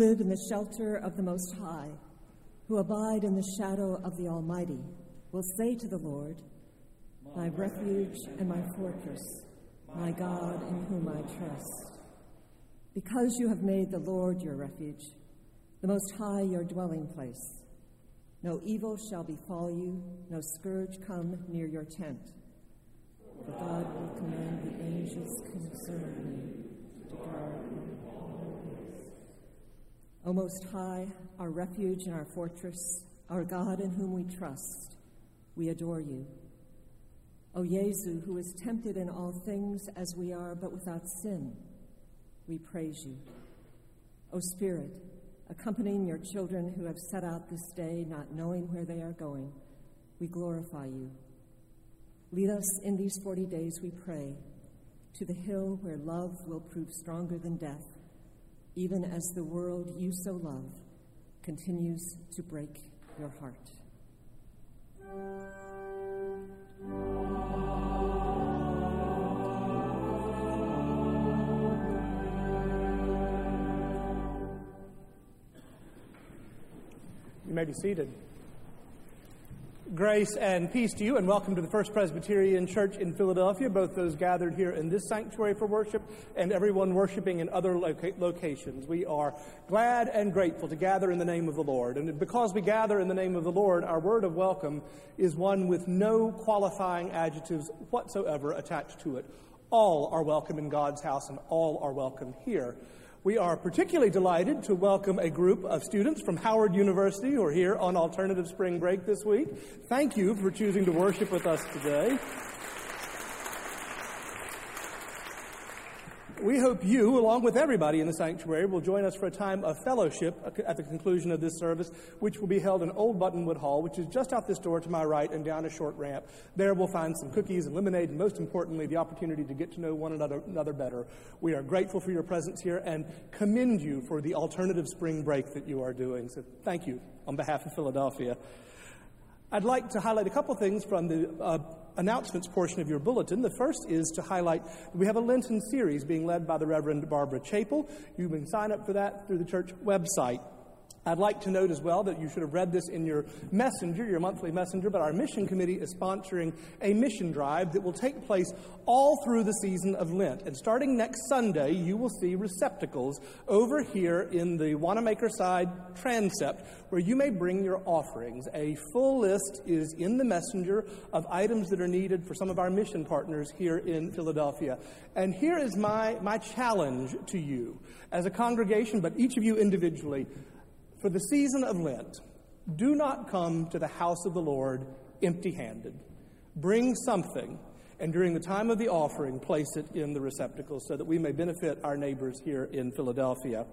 Live in the shelter of the Most High, who abide in the shadow of the Almighty, will say to the Lord, My refuge and my fortress, my God in whom I trust. Because you have made the Lord your refuge, the Most High your dwelling place, no evil shall befall you, no scourge come near your tent. For God will command the angels concerning you to guard you. O Most High, our refuge and our fortress, our God in whom we trust, we adore you. O Jesu, who is tempted in all things as we are, but without sin, we praise you. O Spirit, accompanying your children who have set out this day, not knowing where they are going, we glorify you. Lead us in these 40 days, we pray, to the hill where love will prove stronger than death, even as the world you so love continues to break your heart. You may be seated. Grace and peace to you, and welcome to the First Presbyterian Church in Philadelphia, both those gathered here in this sanctuary for worship and everyone worshiping in other loca- locations. We are glad and grateful to gather in the name of the Lord. And because we gather in the name of the Lord, our word of welcome is one with no qualifying adjectives whatsoever attached to it. All are welcome in God's house, and all are welcome here. We are particularly delighted to welcome a group of students from Howard University who are here on alternative spring break this week. Thank you for choosing to worship with us today. We hope you, along with everybody in the sanctuary, will join us for a time of fellowship at the conclusion of this service, which will be held in Old Buttonwood Hall, which is just out this door to my right and down a short ramp. There we'll find some cookies and lemonade, and most importantly, the opportunity to get to know one another, another better. We are grateful for your presence here and commend you for the alternative spring break that you are doing. So thank you on behalf of Philadelphia. I'd like to highlight a couple things from the uh, announcements portion of your bulletin. The first is to highlight we have a Lenten series being led by the Reverend Barbara Chapel. You can sign up for that through the church website. I'd like to note as well that you should have read this in your messenger, your monthly messenger, but our mission committee is sponsoring a mission drive that will take place all through the season of Lent. And starting next Sunday, you will see receptacles over here in the Wanamaker side transept where you may bring your offerings. A full list is in the messenger of items that are needed for some of our mission partners here in Philadelphia. And here is my, my challenge to you as a congregation, but each of you individually. For the season of Lent, do not come to the house of the Lord empty handed. Bring something, and during the time of the offering, place it in the receptacle so that we may benefit our neighbors here in Philadelphia.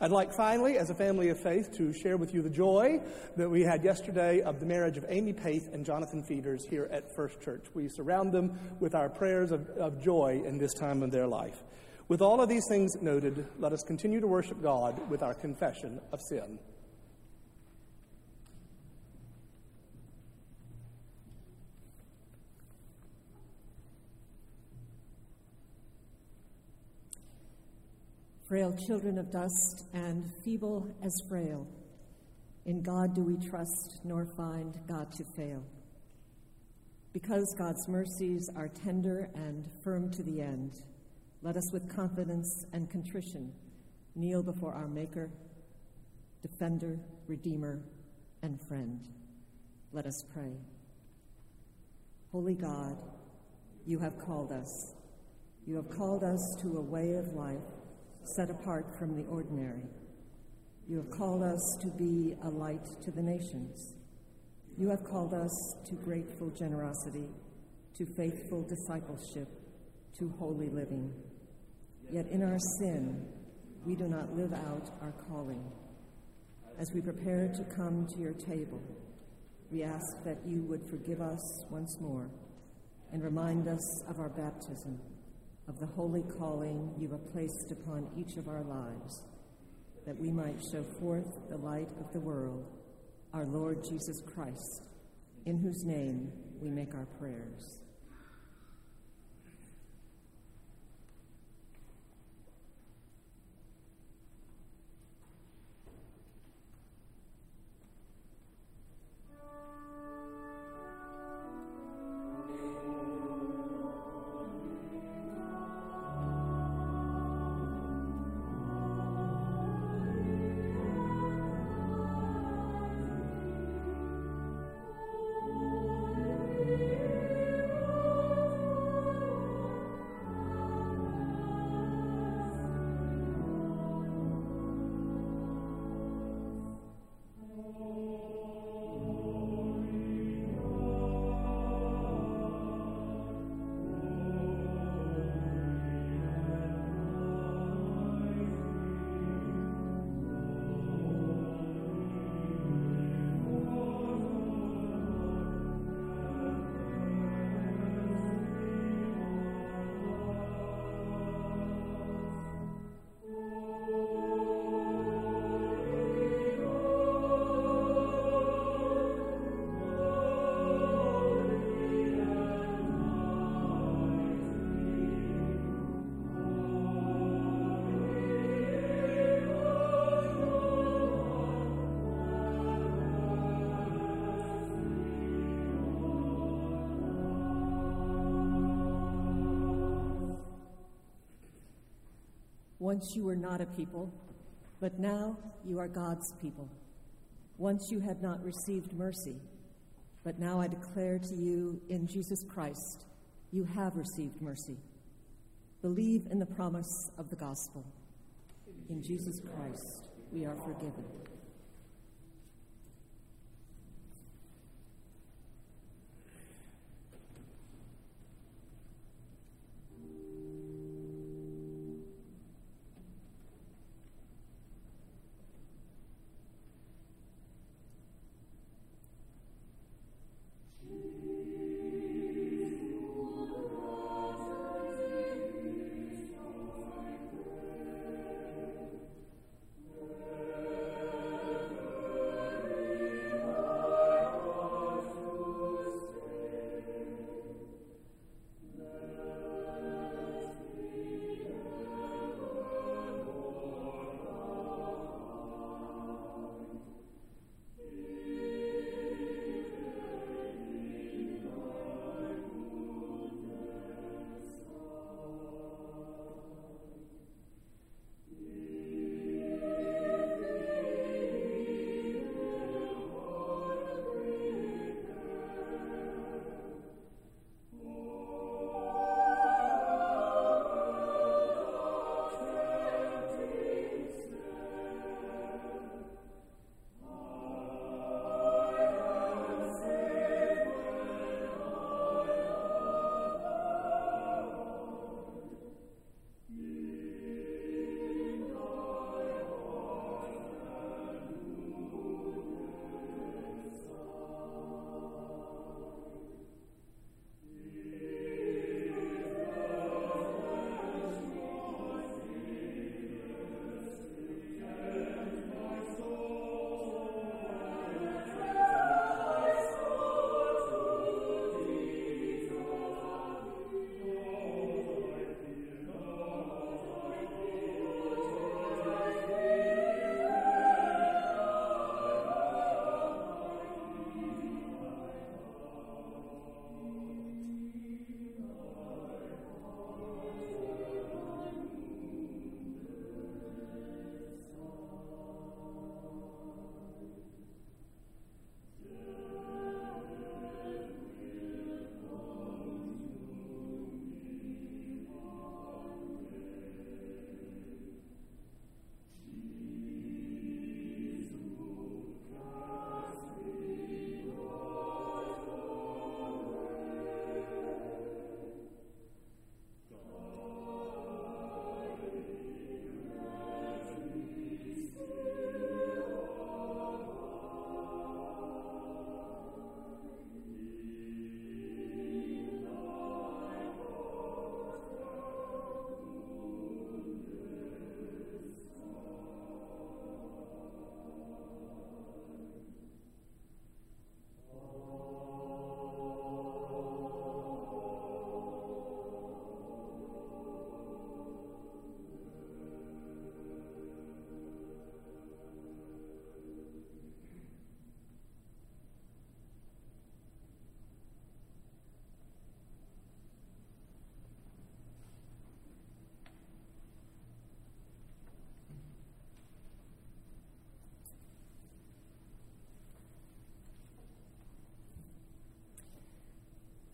I'd like finally, as a family of faith, to share with you the joy that we had yesterday of the marriage of Amy Paith and Jonathan Feeders here at First Church. We surround them with our prayers of, of joy in this time of their life. With all of these things noted, let us continue to worship God with our confession of sin. Frail children of dust and feeble as frail, in God do we trust, nor find God to fail. Because God's mercies are tender and firm to the end, let us with confidence and contrition kneel before our Maker, Defender, Redeemer, and Friend. Let us pray. Holy God, you have called us. You have called us to a way of life set apart from the ordinary. You have called us to be a light to the nations. You have called us to grateful generosity, to faithful discipleship, to holy living. Yet in our sin, we do not live out our calling. As we prepare to come to your table, we ask that you would forgive us once more and remind us of our baptism, of the holy calling you have placed upon each of our lives, that we might show forth the light of the world, our Lord Jesus Christ, in whose name we make our prayers. Once you were not a people, but now you are God's people. Once you had not received mercy, but now I declare to you in Jesus Christ, you have received mercy. Believe in the promise of the gospel. In Jesus Christ, we are forgiven.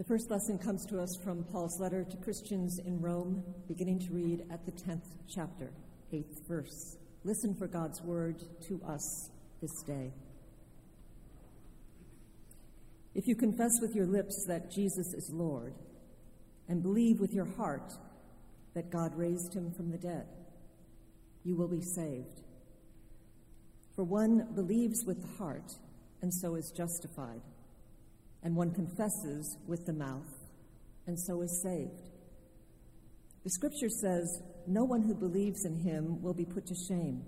The first lesson comes to us from Paul's letter to Christians in Rome, beginning to read at the 10th chapter, 8th verse. Listen for God's word to us this day. If you confess with your lips that Jesus is Lord and believe with your heart that God raised him from the dead, you will be saved. For one believes with the heart and so is justified and one confesses with the mouth, and so is saved. The scripture says, No one who believes in him will be put to shame.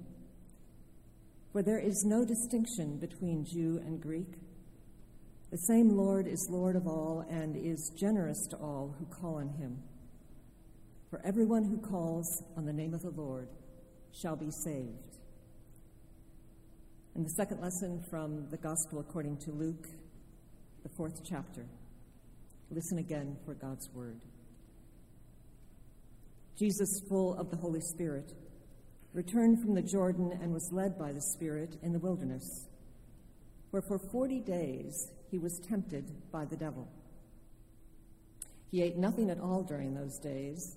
For there is no distinction between Jew and Greek. The same Lord is Lord of all and is generous to all who call on him. For everyone who calls on the name of the Lord shall be saved. And the second lesson from the Gospel according to Luke the fourth chapter. Listen again for God's word. Jesus, full of the Holy Spirit, returned from the Jordan and was led by the Spirit in the wilderness, where for forty days he was tempted by the devil. He ate nothing at all during those days,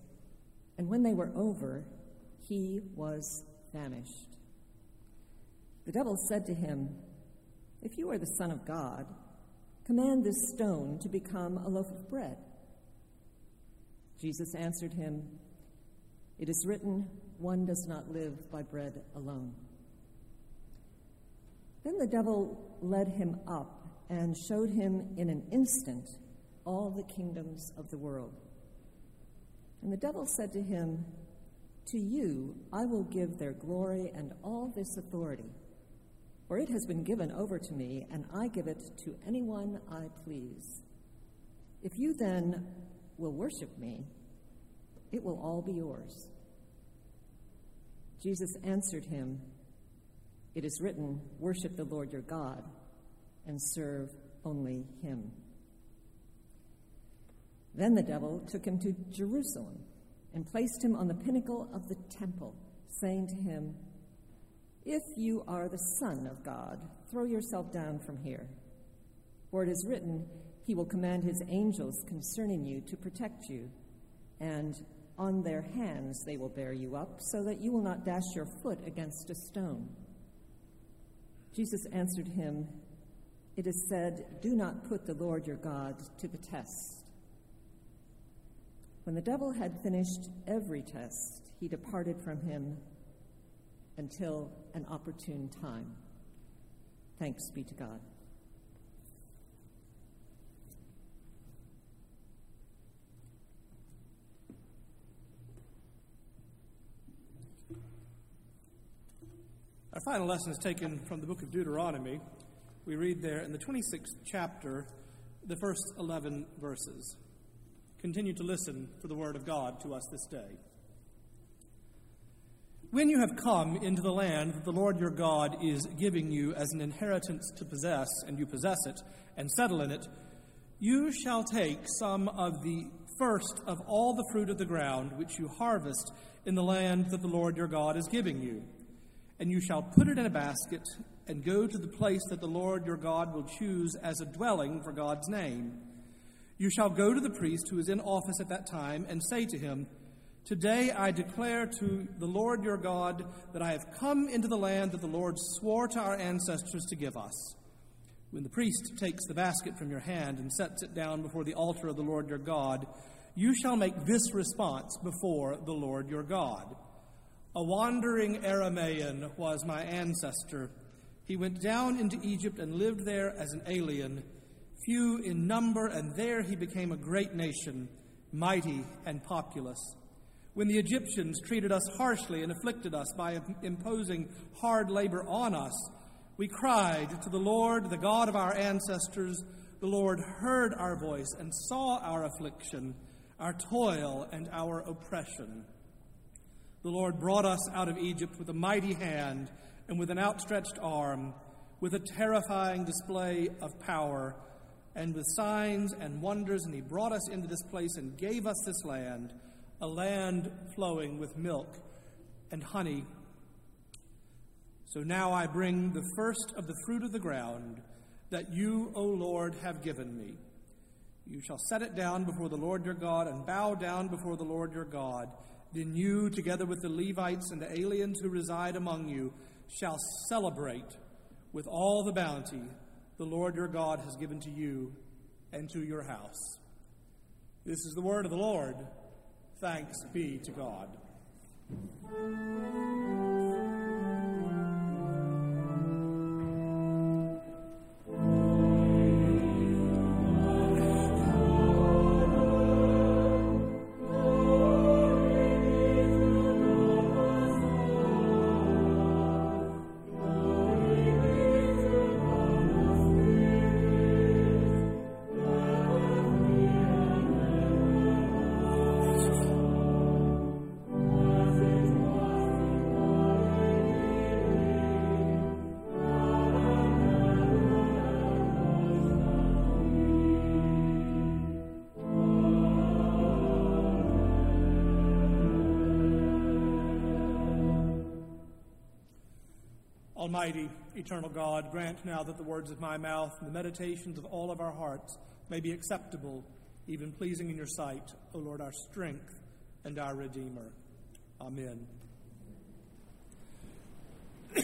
and when they were over, he was famished. The devil said to him, If you are the Son of God, command this stone to become a loaf of bread. Jesus answered him, It is written, one does not live by bread alone. Then the devil led him up and showed him in an instant all the kingdoms of the world. And the devil said to him, To you I will give their glory and all this authority, for it has been given over to me, and I give it to anyone I please. If you then will worship me, it will all be yours. Jesus answered him, It is written, Worship the Lord your God and serve only him. Then the devil took him to Jerusalem and placed him on the pinnacle of the temple, saying to him, If you are the Son of God, throw yourself down from here. For it is written, He will command His angels concerning you to protect you, and on their hands they will bear you up, so that you will not dash your foot against a stone. Jesus answered him, It is said, Do not put the Lord your God to the test. When the devil had finished every test, he departed from him until an opportune time. Thanks be to God. Our final lesson is taken from the book of Deuteronomy. We read there in the 26th chapter, the first 11 verses. Continue to listen for the word of God to us this day. When you have come into the land that the Lord your God is giving you as an inheritance to possess, and you possess it and settle in it, you shall take some of the first of all the fruit of the ground which you harvest in the land that the Lord your God is giving you and you shall put it in a basket and go to the place that the Lord your God will choose as a dwelling for God's name. You shall go to the priest who is in office at that time and say to him, Today I declare to the Lord your God that I have come into the land that the Lord swore to our ancestors to give us. When the priest takes the basket from your hand and sets it down before the altar of the Lord your God, you shall make this response before the Lord your God. A wandering Aramaean was my ancestor. He went down into Egypt and lived there as an alien, few in number, and there he became a great nation, mighty and populous. When the Egyptians treated us harshly and afflicted us by imposing hard labor on us, we cried to the Lord, the God of our ancestors. The Lord heard our voice and saw our affliction, our toil, and our oppression. The Lord brought us out of Egypt with a mighty hand and with an outstretched arm, with a terrifying display of power, and with signs and wonders. And He brought us into this place and gave us this land, a land flowing with milk and honey. So now I bring the first of the fruit of the ground that you, O Lord, have given me. You shall set it down before the Lord your God and bow down before the Lord your God then you, together with the Levites and the aliens who reside among you, shall celebrate with all the bounty the Lord your God has given to you and to your house. This is the word of the Lord. Thanks be to God. Almighty, eternal God, grant now that the words of my mouth and the meditations of all of our hearts may be acceptable, even pleasing in your sight, O Lord, our strength and our Redeemer. Amen.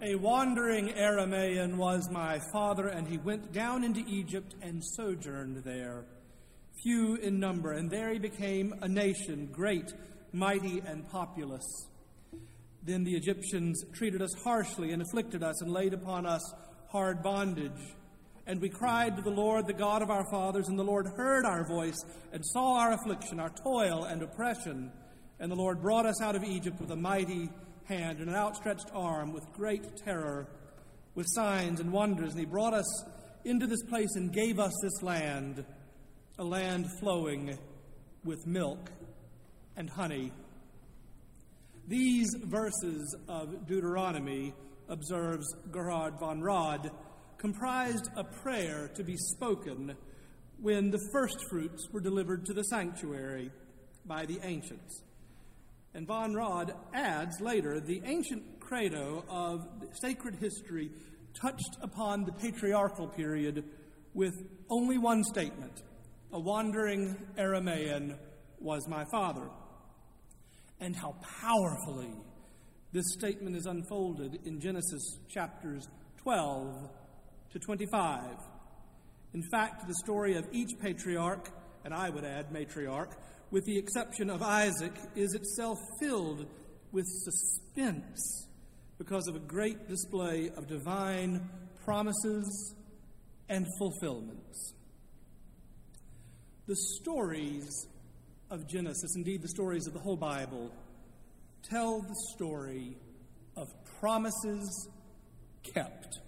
A wandering Aramaean was my father, and he went down into Egypt and sojourned there, few in number, and there he became a nation, great, mighty, and populous. Then the Egyptians treated us harshly and afflicted us and laid upon us hard bondage. And we cried to the Lord, the God of our fathers, and the Lord heard our voice and saw our affliction, our toil and oppression. And the Lord brought us out of Egypt with a mighty hand and an outstretched arm with great terror, with signs and wonders. And he brought us into this place and gave us this land, a land flowing with milk and honey. These verses of Deuteronomy, observes Gerhard von Rad, comprised a prayer to be spoken when the first fruits were delivered to the sanctuary by the ancients. And von Rad adds later the ancient credo of sacred history touched upon the patriarchal period with only one statement A wandering Aramaean was my father. And how powerfully this statement is unfolded in Genesis chapters 12 to 25. In fact, the story of each patriarch, and I would add matriarch, with the exception of Isaac, is itself filled with suspense because of a great display of divine promises and fulfillments. The stories of Genesis, indeed the stories of the whole Bible, tell the story of promises kept.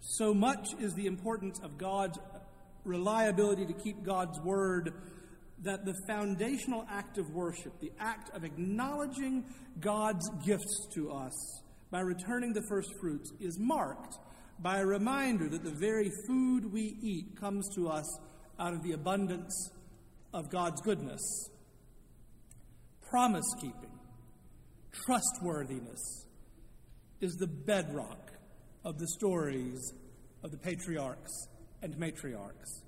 So much is the importance of God's reliability to keep God's word that the foundational act of worship, the act of acknowledging God's gifts to us by returning the first fruits, is marked by a reminder that the very food we eat comes to us out of the abundance of God's goodness. Promise keeping, trustworthiness is the bedrock of the stories of the patriarchs and matriarchs.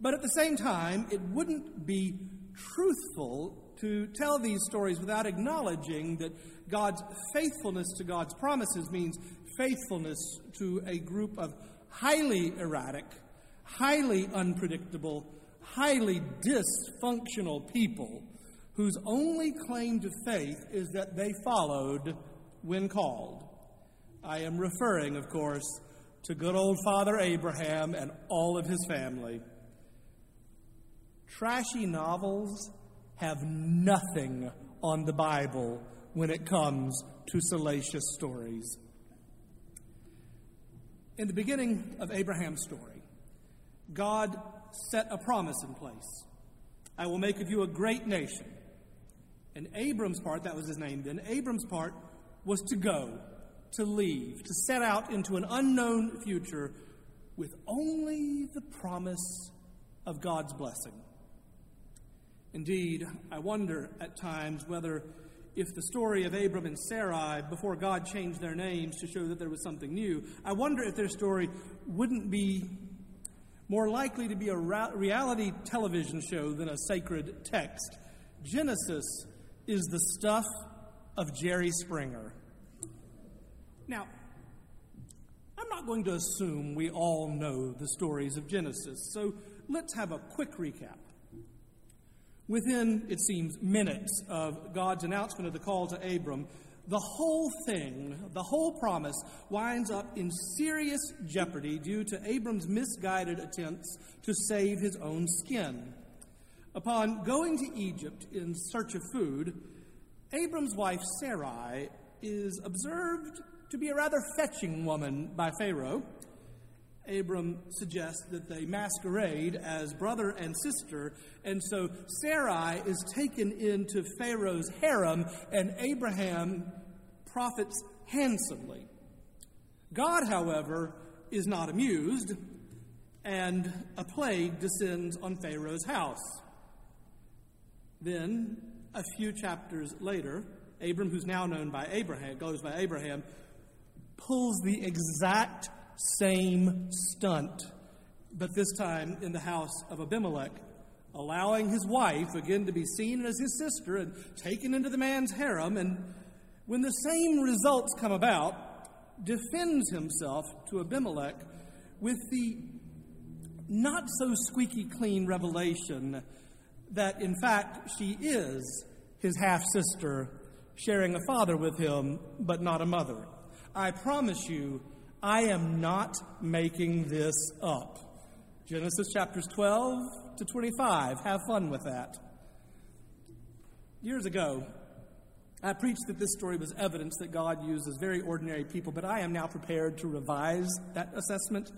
But at the same time, it wouldn't be truthful to tell these stories without acknowledging that God's faithfulness to God's promises means faithfulness to a group of highly erratic, highly unpredictable, highly dysfunctional people whose only claim to faith is that they followed when called. I am referring, of course, to good old Father Abraham and all of his family. Trashy novels have nothing on the Bible when it comes to salacious stories. In the beginning of Abraham's story, God set a promise in place I will make of you a great nation. And Abram's part, that was his name then, Abram's part was to go, to leave, to set out into an unknown future with only the promise of God's blessing. Indeed, I wonder at times whether if the story of Abram and Sarai before God changed their names to show that there was something new, I wonder if their story wouldn't be more likely to be a reality television show than a sacred text. Genesis is the stuff of Jerry Springer. Now, I'm not going to assume we all know the stories of Genesis, so let's have a quick recap. Within, it seems, minutes of God's announcement of the call to Abram, the whole thing, the whole promise, winds up in serious jeopardy due to Abram's misguided attempts to save his own skin. Upon going to Egypt in search of food, Abram's wife Sarai is observed to be a rather fetching woman by Pharaoh, Abram suggests that they masquerade as brother and sister, and so Sarai is taken into Pharaoh's harem, and Abraham profits handsomely. God, however, is not amused, and a plague descends on Pharaoh's house. Then a few chapters later, Abram, who's now known by Abraham, goes by Abraham, pulls the exact same stunt, but this time in the house of Abimelech, allowing his wife again to be seen as his sister and taken into the man's harem. And when the same results come about, defends himself to Abimelech with the not so squeaky clean revelation that, in fact, she is his half sister, sharing a father with him, but not a mother. I promise you, I am not making this up. Genesis chapters 12 to 25. Have fun with that. Years ago, I preached that this story was evidence that God uses very ordinary people, but I am now prepared to revise that assessment.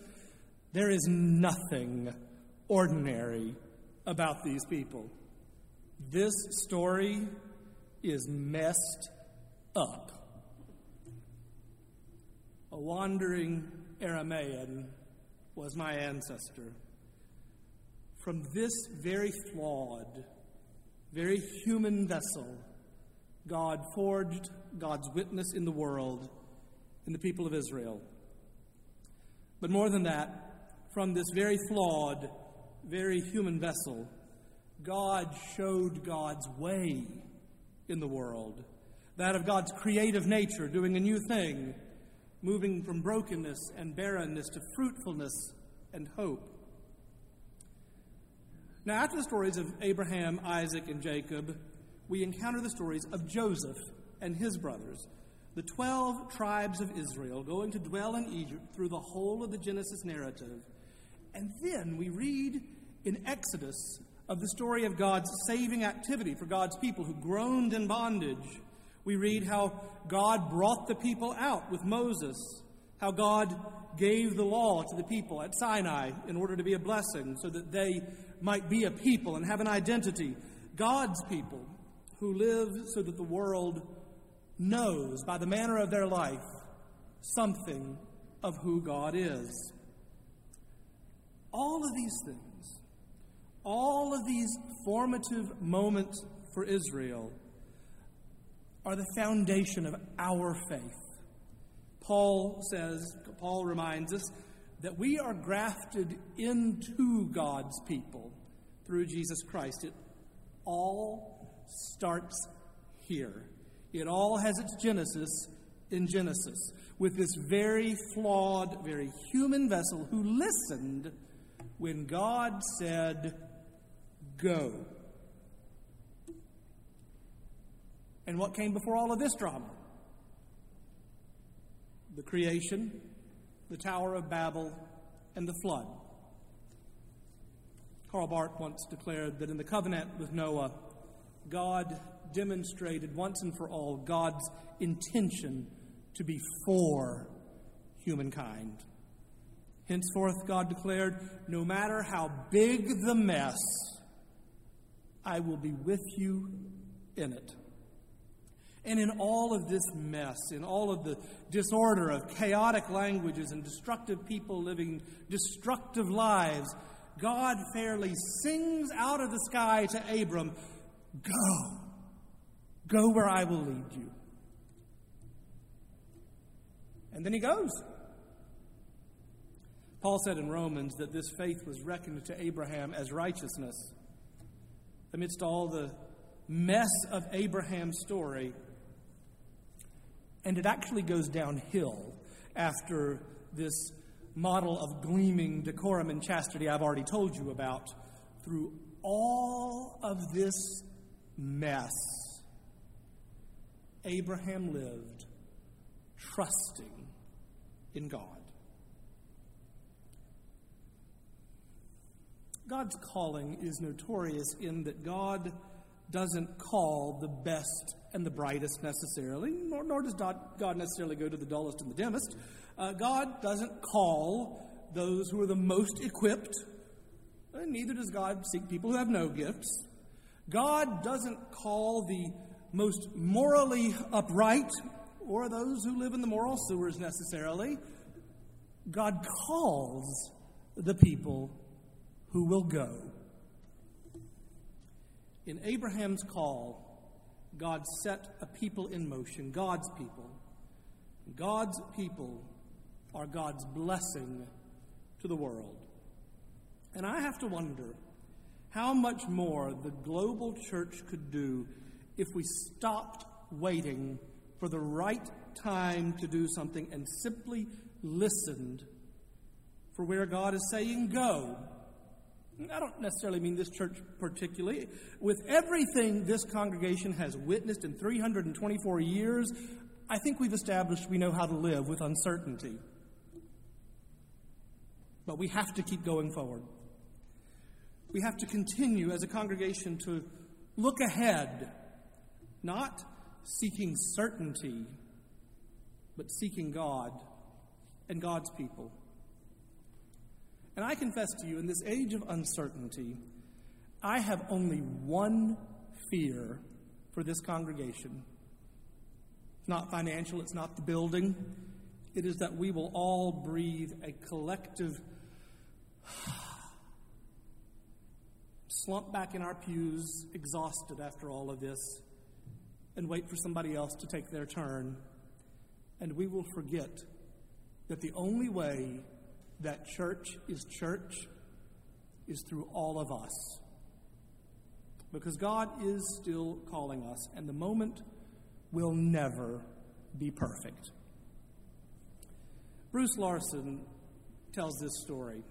There is nothing ordinary about these people. This story is messed up. A wandering Aramaean was my ancestor. From this very flawed, very human vessel, God forged God's witness in the world, in the people of Israel. But more than that, from this very flawed, very human vessel, God showed God's way in the world that of God's creative nature, doing a new thing, moving from brokenness and barrenness to fruitfulness and hope. Now, after the stories of Abraham, Isaac, and Jacob, we encounter the stories of Joseph and his brothers, the 12 tribes of Israel going to dwell in Egypt through the whole of the Genesis narrative. And then we read in Exodus of the story of God's saving activity for God's people who groaned in bondage. We read how God brought the people out with Moses, how God gave the law to the people at Sinai in order to be a blessing so that they might be a people and have an identity. God's people who live so that the world knows by the manner of their life something of who God is. All of these things, all of these formative moments for Israel are the foundation of our faith. Paul says, Paul reminds us that we are grafted into God's people through Jesus Christ. It all starts here. It all has its genesis in Genesis with this very flawed, very human vessel who listened when God said, Go. And what came before all of this drama? The creation, the Tower of Babel, and the flood. Karl Barth once declared that in the covenant with Noah, God demonstrated once and for all God's intention to be for humankind. Henceforth, God declared, no matter how big the mess, I will be with you in it. And in all of this mess, in all of the disorder of chaotic languages and destructive people living destructive lives, God fairly sings out of the sky to Abram, Go, go where I will lead you. And then he goes. Paul said in Romans that this faith was reckoned to Abraham as righteousness. Amidst all the mess of Abraham's story, and it actually goes downhill after this model of gleaming decorum and chastity I've already told you about. Through all of this mess, Abraham lived trusting in God. God's calling is notorious in that God doesn't call the best and the brightest necessarily, nor, nor does God necessarily go to the dullest and the dimmest. Uh, God doesn't call those who are the most equipped, and neither does God seek people who have no gifts. God doesn't call the most morally upright or those who live in the moral sewers necessarily. God calls the people who will go. In Abraham's call, God set a people in motion, God's people. God's people are God's blessing to the world. And I have to wonder how much more the global church could do if we stopped waiting for the right time to do something and simply listened for where God is saying go. I don't necessarily mean this church particularly. With everything this congregation has witnessed in 324 years, I think we've established we know how to live with uncertainty. But we have to keep going forward. We have to continue as a congregation to look ahead, not seeking certainty, but seeking God and God's people. And I confess to you, in this age of uncertainty, I have only one fear for this congregation. It's not financial, it's not the building. It is that we will all breathe a collective slump back in our pews, exhausted after all of this, and wait for somebody else to take their turn. And we will forget that the only way that church is church is through all of us. Because God is still calling us, and the moment will never be perfect. Bruce Larson tells this story.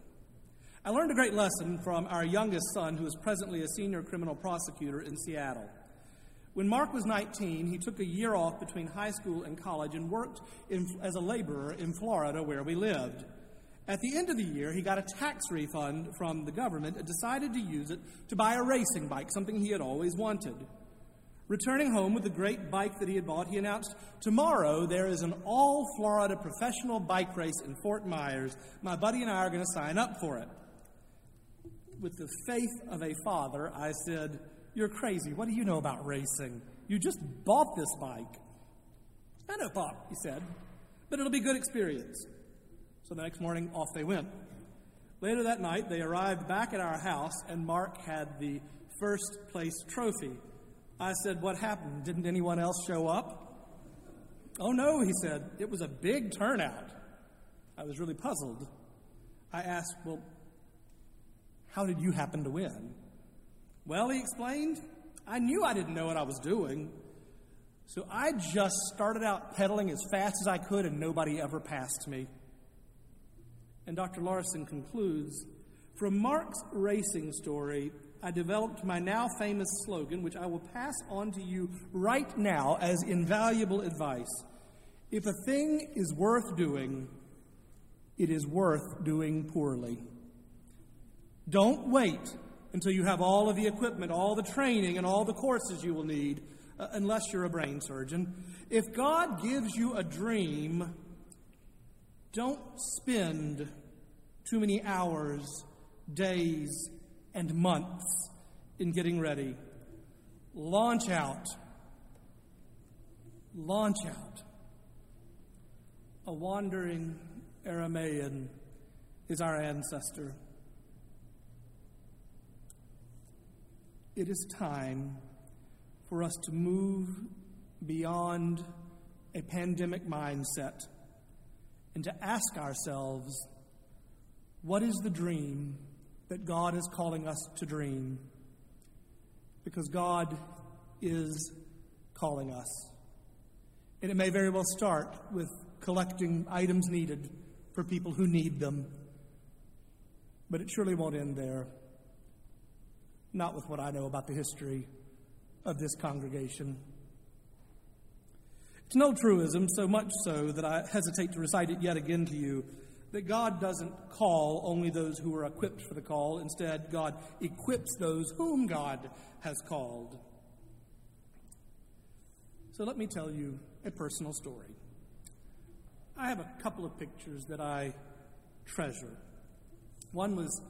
I learned a great lesson from our youngest son, who is presently a senior criminal prosecutor in Seattle. When Mark was 19, he took a year off between high school and college and worked in, as a laborer in Florida, where we lived. At the end of the year, he got a tax refund from the government and decided to use it to buy a racing bike, something he had always wanted. Returning home with the great bike that he had bought, he announced, Tomorrow there is an all Florida professional bike race in Fort Myers. My buddy and I are going to sign up for it. With the faith of a father, I said, You're crazy. What do you know about racing? You just bought this bike. I know, Pop, he said, but it'll be good experience. So the next morning, off they went. Later that night, they arrived back at our house, and Mark had the first place trophy. I said, What happened? Didn't anyone else show up? Oh, no, he said. It was a big turnout. I was really puzzled. I asked, Well, how did you happen to win? Well, he explained, I knew I didn't know what I was doing. So I just started out pedaling as fast as I could, and nobody ever passed me. And Dr. Larson concludes From Mark's racing story, I developed my now famous slogan, which I will pass on to you right now as invaluable advice. If a thing is worth doing, it is worth doing poorly. Don't wait until you have all of the equipment, all the training, and all the courses you will need, uh, unless you're a brain surgeon. If God gives you a dream, don't spend too many hours, days, and months in getting ready. Launch out. Launch out. A wandering Aramaean is our ancestor. It is time for us to move beyond a pandemic mindset and to ask ourselves what is the dream that God is calling us to dream? Because God is calling us. And it may very well start with collecting items needed for people who need them. But it surely won't end there. Not with what I know about the history of this congregation. It's an old truism, so much so that I hesitate to recite it yet again to you that God doesn't call only those who are equipped for the call. Instead, God equips those whom God has called. So let me tell you a personal story. I have a couple of pictures that I treasure. One was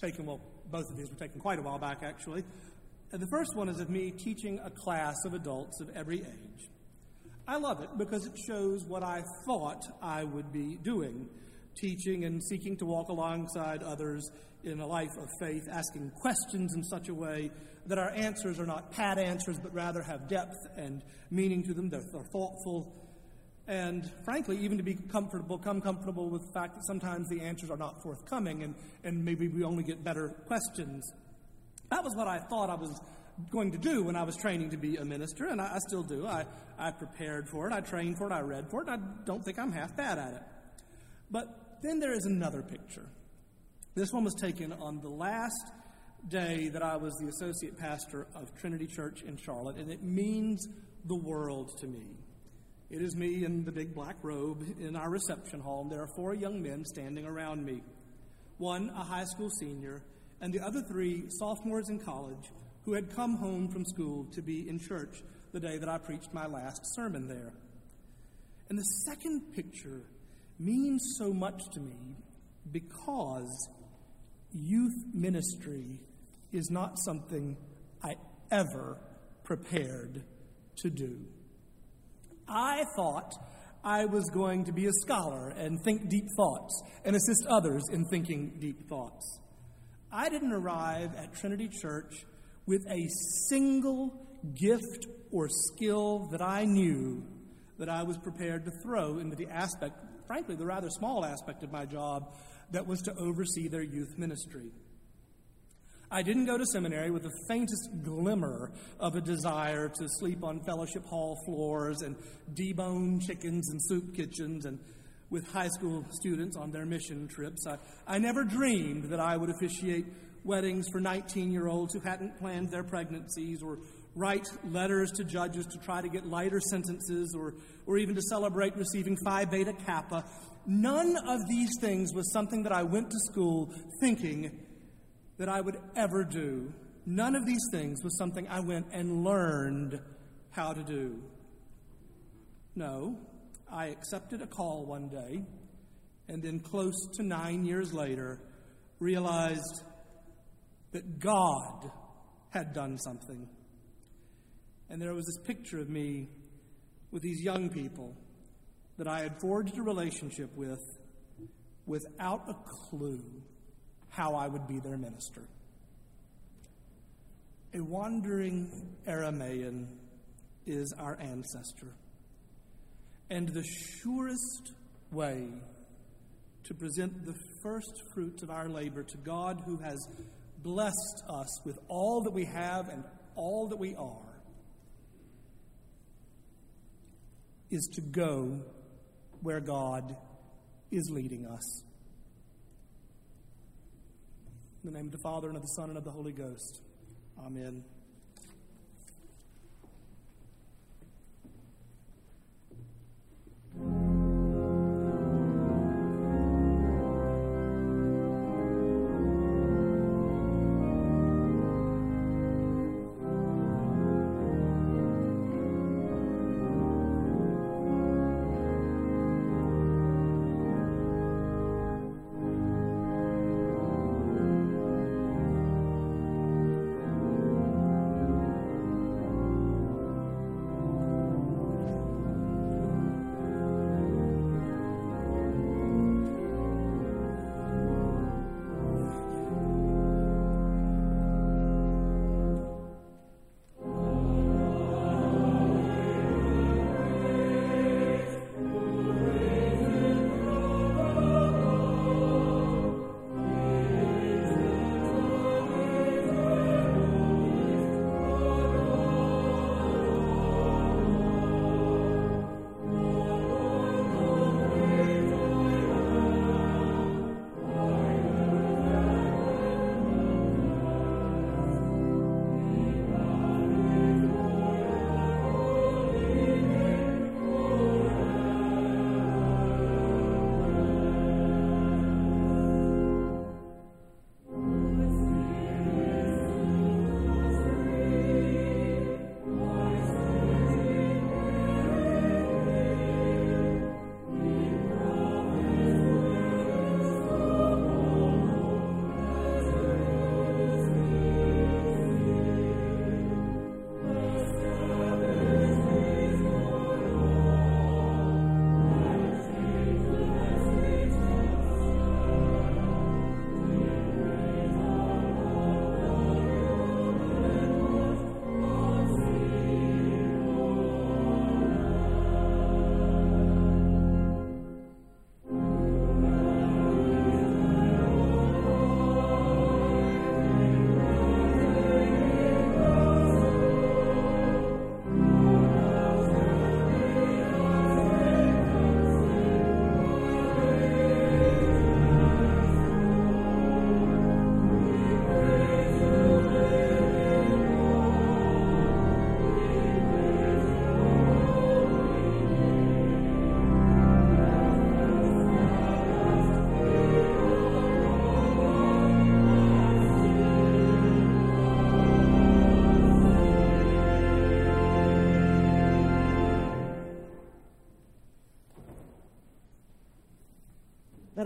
taken, well, both of these were taken quite a while back, actually. And the first one is of me teaching a class of adults of every age. I love it because it shows what I thought I would be doing teaching and seeking to walk alongside others in a life of faith, asking questions in such a way that our answers are not pat answers, but rather have depth and meaning to them. They're, they're thoughtful. And frankly, even to be comfortable, come comfortable with the fact that sometimes the answers are not forthcoming and, and maybe we only get better questions. That was what I thought I was going to do when I was training to be a minister, and I, I still do. I, I prepared for it, I trained for it, I read for it, I don't think I'm half bad at it. But then there is another picture. This one was taken on the last day that I was the associate pastor of Trinity Church in Charlotte, and it means the world to me. It is me in the big black robe in our reception hall, and there are four young men standing around me. One, a high school senior, and the other three, sophomores in college, who had come home from school to be in church the day that I preached my last sermon there. And the second picture means so much to me because youth ministry is not something I ever prepared to do. I thought I was going to be a scholar and think deep thoughts and assist others in thinking deep thoughts. I didn't arrive at Trinity Church with a single gift or skill that I knew that I was prepared to throw into the aspect, frankly, the rather small aspect of my job that was to oversee their youth ministry. I didn't go to seminary with the faintest glimmer of a desire to sleep on fellowship hall floors and debone chickens and soup kitchens and with high school students on their mission trips. I, I never dreamed that I would officiate weddings for 19 year olds who hadn't planned their pregnancies or write letters to judges to try to get lighter sentences or, or even to celebrate receiving Phi Beta Kappa. None of these things was something that I went to school thinking that I would ever do. None of these things was something I went and learned how to do. No, I accepted a call one day, and then close to nine years later, realized that God had done something. And there was this picture of me with these young people that I had forged a relationship with without a clue how I would be their minister. A wandering Aramaean is our ancestor. And the surest way to present the first fruits of our labor to God who has blessed us with all that we have and all that we are is to go where God is leading us. In the name of the Father, and of the Son, and of the Holy Ghost. Amen.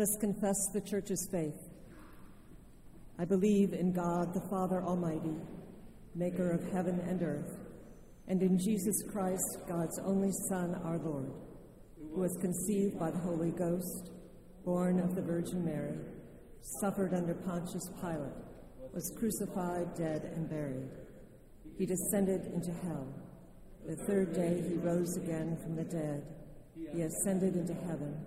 Us confess the Church's faith. I believe in God, the Father Almighty, maker of heaven and earth, and in Jesus Christ, God's only Son, our Lord, who was conceived by the Holy Ghost, born of the Virgin Mary, suffered under Pontius Pilate, was crucified, dead, and buried. He descended into hell. The third day he rose again from the dead. He ascended into heaven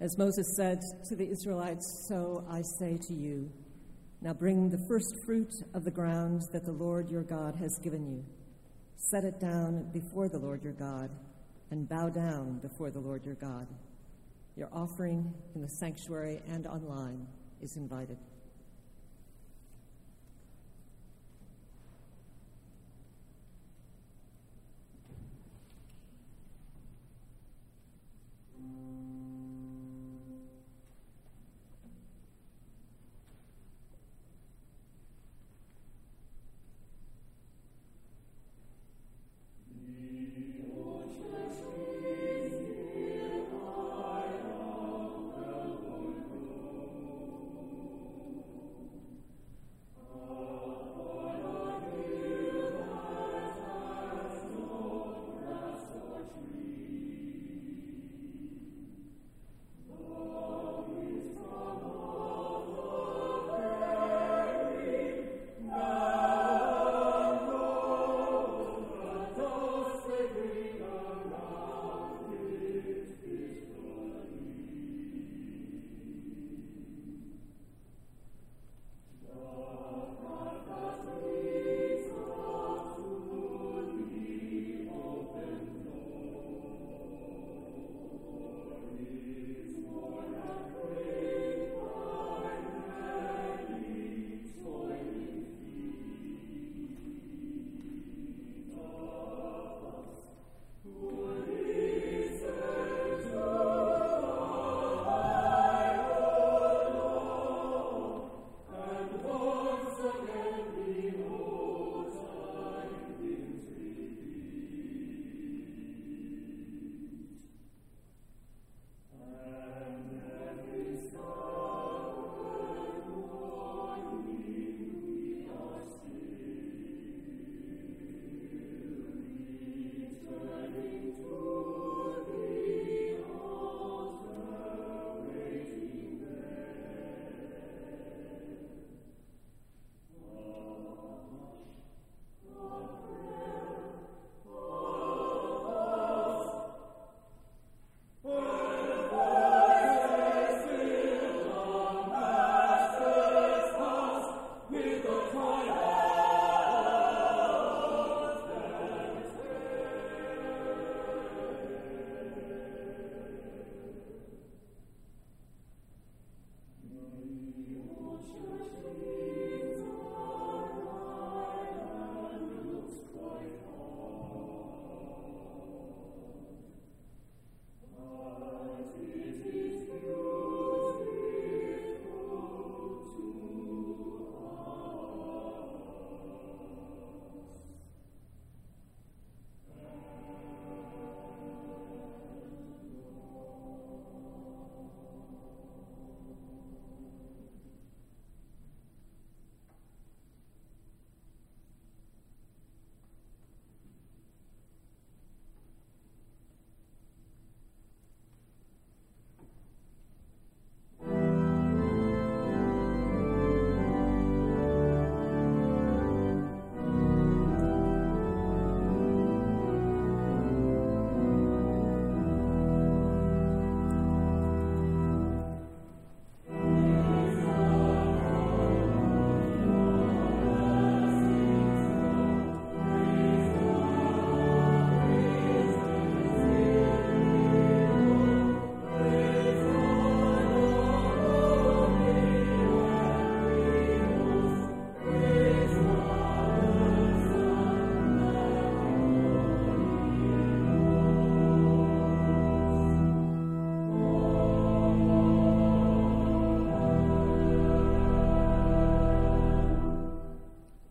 As Moses said to the Israelites, so I say to you, now bring the first fruit of the ground that the Lord your God has given you. Set it down before the Lord your God, and bow down before the Lord your God. Your offering in the sanctuary and online is invited.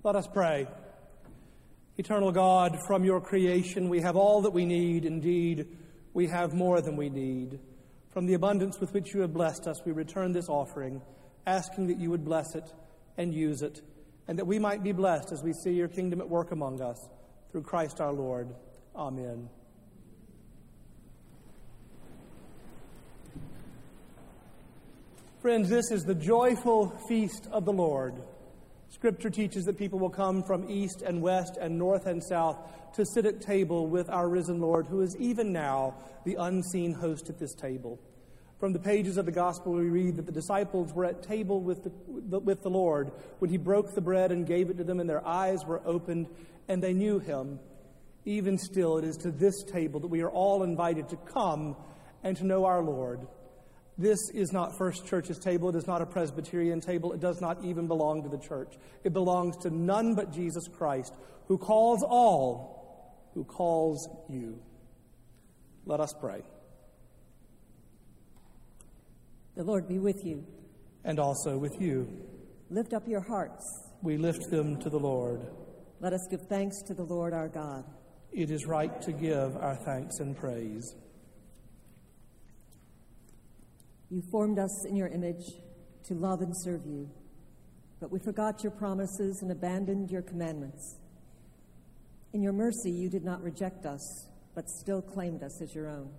Let us pray. Eternal God, from your creation we have all that we need. Indeed, we have more than we need. From the abundance with which you have blessed us, we return this offering, asking that you would bless it and use it, and that we might be blessed as we see your kingdom at work among us. Through Christ our Lord. Amen. Friends, this is the joyful feast of the Lord. Scripture teaches that people will come from east and west and north and south to sit at table with our risen Lord, who is even now the unseen host at this table. From the pages of the gospel, we read that the disciples were at table with the, with the Lord when he broke the bread and gave it to them, and their eyes were opened, and they knew him. Even still, it is to this table that we are all invited to come and to know our Lord. This is not First Church's table. It is not a Presbyterian table. It does not even belong to the church. It belongs to none but Jesus Christ, who calls all, who calls you. Let us pray. The Lord be with you. And also with you. Lift up your hearts. We lift them to the Lord. Let us give thanks to the Lord our God. It is right to give our thanks and praise. You formed us in your image to love and serve you, but we forgot your promises and abandoned your commandments. In your mercy, you did not reject us, but still claimed us as your own.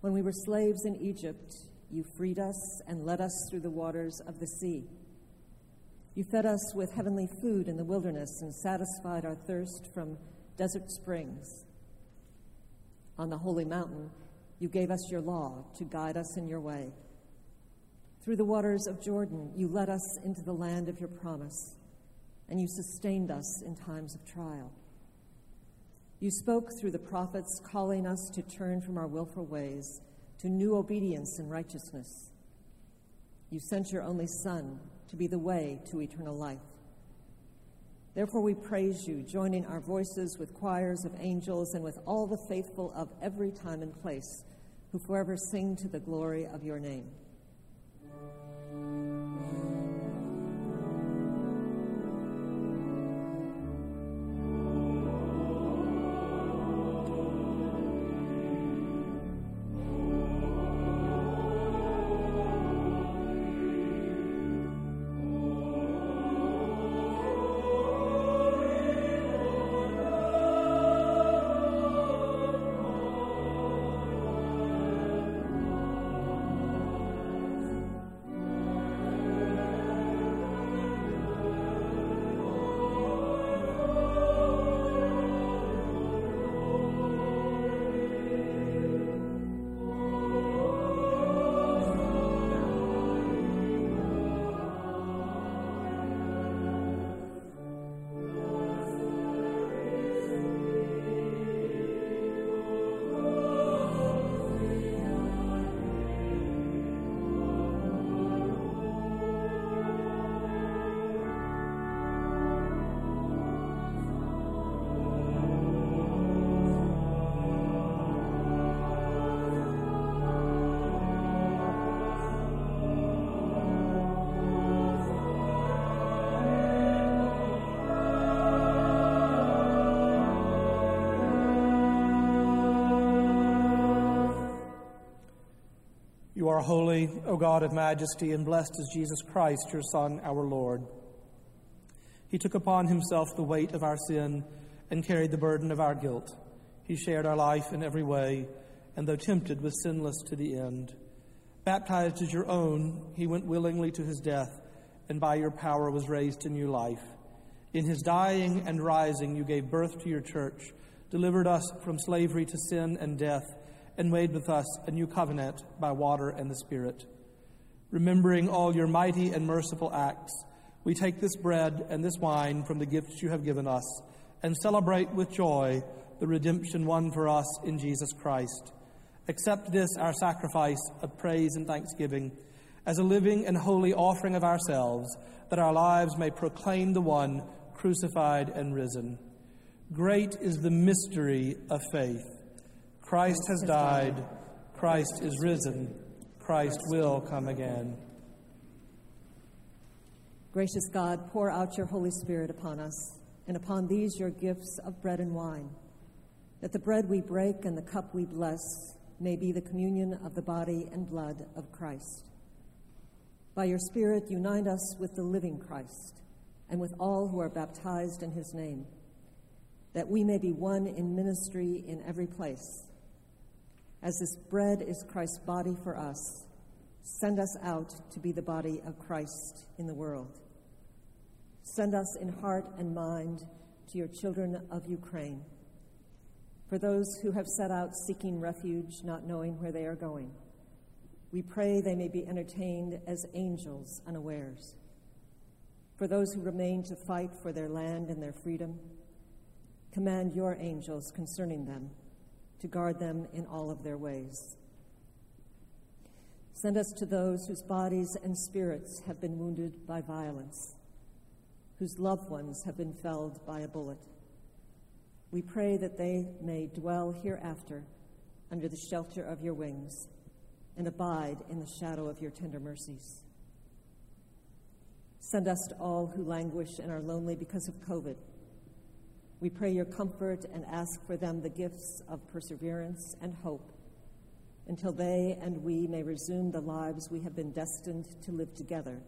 When we were slaves in Egypt, you freed us and led us through the waters of the sea. You fed us with heavenly food in the wilderness and satisfied our thirst from desert springs. On the holy mountain, you gave us your law to guide us in your way. Through the waters of Jordan, you led us into the land of your promise, and you sustained us in times of trial. You spoke through the prophets, calling us to turn from our willful ways to new obedience and righteousness. You sent your only Son to be the way to eternal life. Therefore, we praise you, joining our voices with choirs of angels and with all the faithful of every time and place who forever sing to the glory of your name. You are holy, O God of majesty, and blessed is Jesus Christ, your Son, our Lord. He took upon himself the weight of our sin and carried the burden of our guilt. He shared our life in every way, and though tempted, was sinless to the end. Baptized as your own, he went willingly to his death, and by your power was raised to new life. In his dying and rising, you gave birth to your church, delivered us from slavery to sin and death and made with us a new covenant by water and the Spirit. Remembering all your mighty and merciful acts, we take this bread and this wine from the gifts you have given us and celebrate with joy the redemption won for us in Jesus Christ. Accept this, our sacrifice of praise and thanksgiving, as a living and holy offering of ourselves, that our lives may proclaim the one crucified and risen. Great is the mystery of faith. Christ has died. Christ is risen. Christ will come again. Gracious God, pour out your Holy Spirit upon us, and upon these your gifts of bread and wine, that the bread we break and the cup we bless may be the communion of the body and blood of Christ. By your Spirit, unite us with the living Christ and with all who are baptized in his name, that we may be one in ministry in every place. As this bread is Christ's body for us, Send us out to be the body of Christ in the world. Send us in heart and mind to your children of Ukraine. For those who have set out seeking refuge, not knowing where they are going, we pray they may be entertained as angels unawares. For those who remain to fight for their land and their freedom, command your angels concerning them to guard them in all of their ways. Send us to those whose bodies and spirits have been wounded by violence, whose loved ones have been felled by a bullet. We pray that they may dwell hereafter under the shelter of your wings and abide in the shadow of your tender mercies. Send us to all who languish and are lonely because of COVID. We pray your comfort and ask for them the gifts of perseverance and hope until they and we may resume the lives we have been destined to live together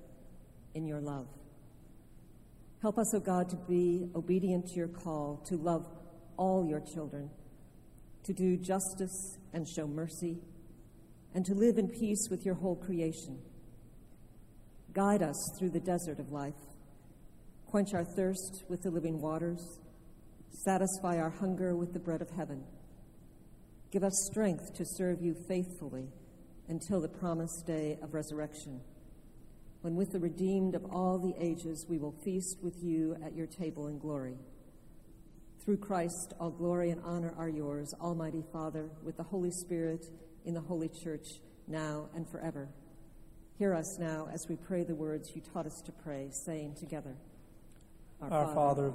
in your love. Help us, O oh God, to be obedient to your call to love all your children, to do justice and show mercy, and to live in peace with your whole creation. Guide us through the desert of life, quench our thirst with the living waters, satisfy our hunger with the bread of heaven Give us strength to serve you faithfully until the promised day of resurrection, when with the redeemed of all the ages we will feast with you at your table in glory. Through Christ, all glory and honor are yours, Almighty Father, with the Holy Spirit in the Holy Church, now and forever. Hear us now as we pray the words you taught us to pray, saying together Our, Our Father, Father,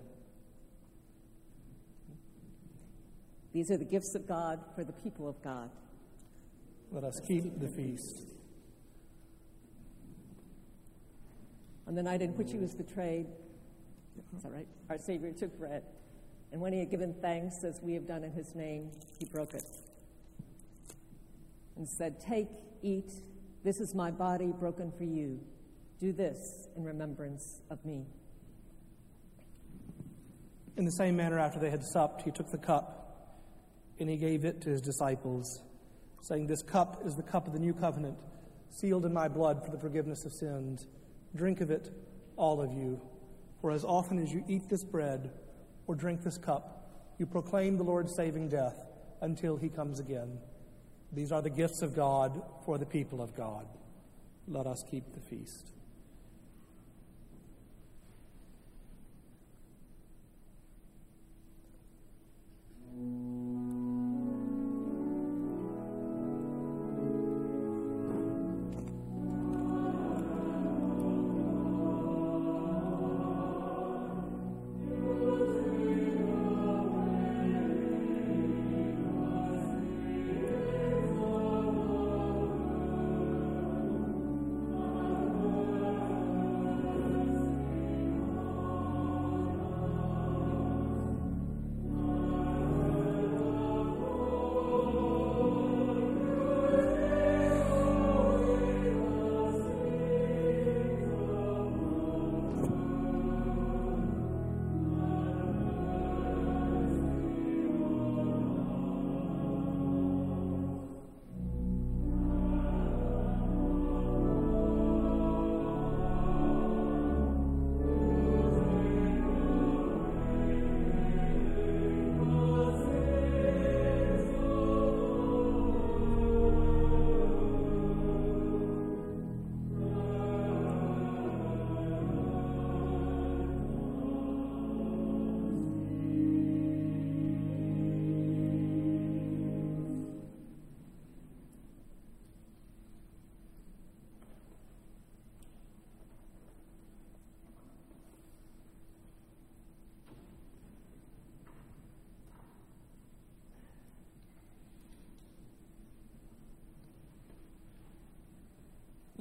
These are the gifts of God for the people of God. Let us keep the feast. On the night in which he was betrayed, is that right? Our Savior took bread, and when he had given thanks, as we have done in his name, he broke it and said, Take, eat, this is my body broken for you. Do this in remembrance of me. In the same manner, after they had supped, he took the cup and he gave it to his disciples, saying, This cup is the cup of the new covenant, sealed in my blood for the forgiveness of sins. Drink of it, all of you. For as often as you eat this bread or drink this cup, you proclaim the Lord's saving death until he comes again. These are the gifts of God for the people of God. Let us keep the feast.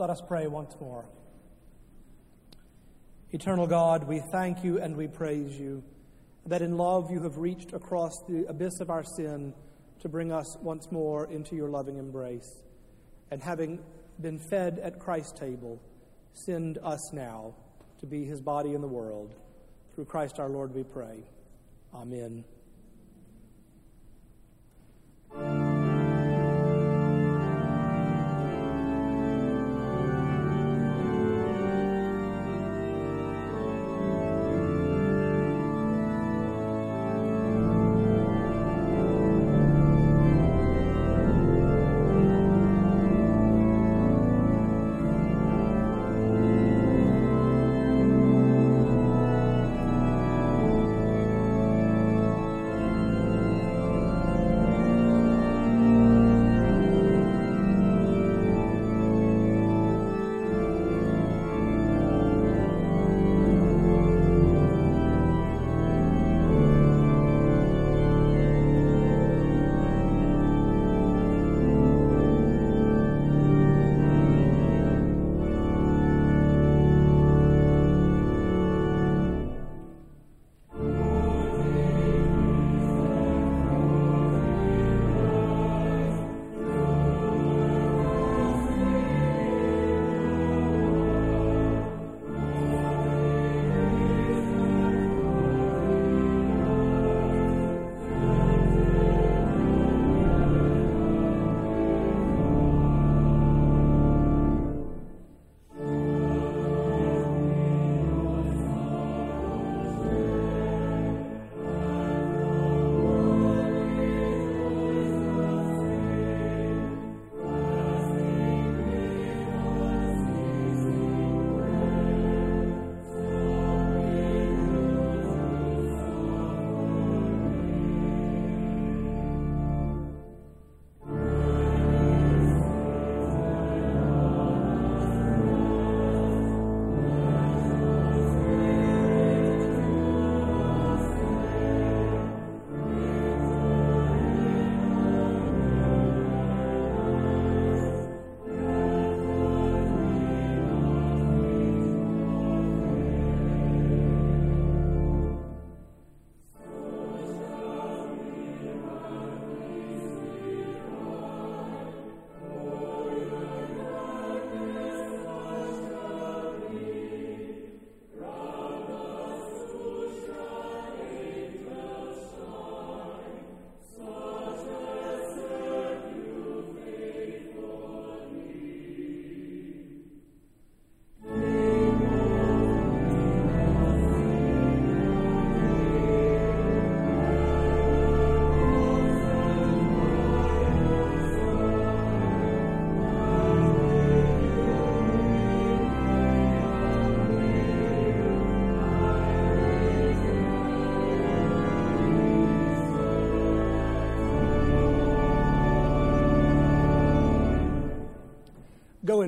Let us pray once more. Eternal God, we thank you and we praise you that in love you have reached across the abyss of our sin to bring us once more into your loving embrace. And having been fed at Christ's table, send us now to be his body in the world. Through Christ our Lord we pray. Amen.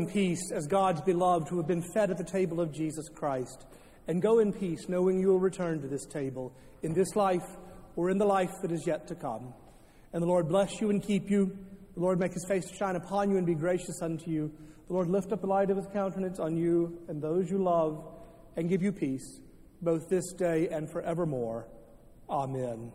In peace as God's beloved who have been fed at the table of Jesus Christ. And go in peace, knowing you will return to this table in this life or in the life that is yet to come. And the Lord bless you and keep you. The Lord make his face to shine upon you and be gracious unto you. The Lord lift up the light of his countenance on you and those you love and give you peace, both this day and forevermore. Amen.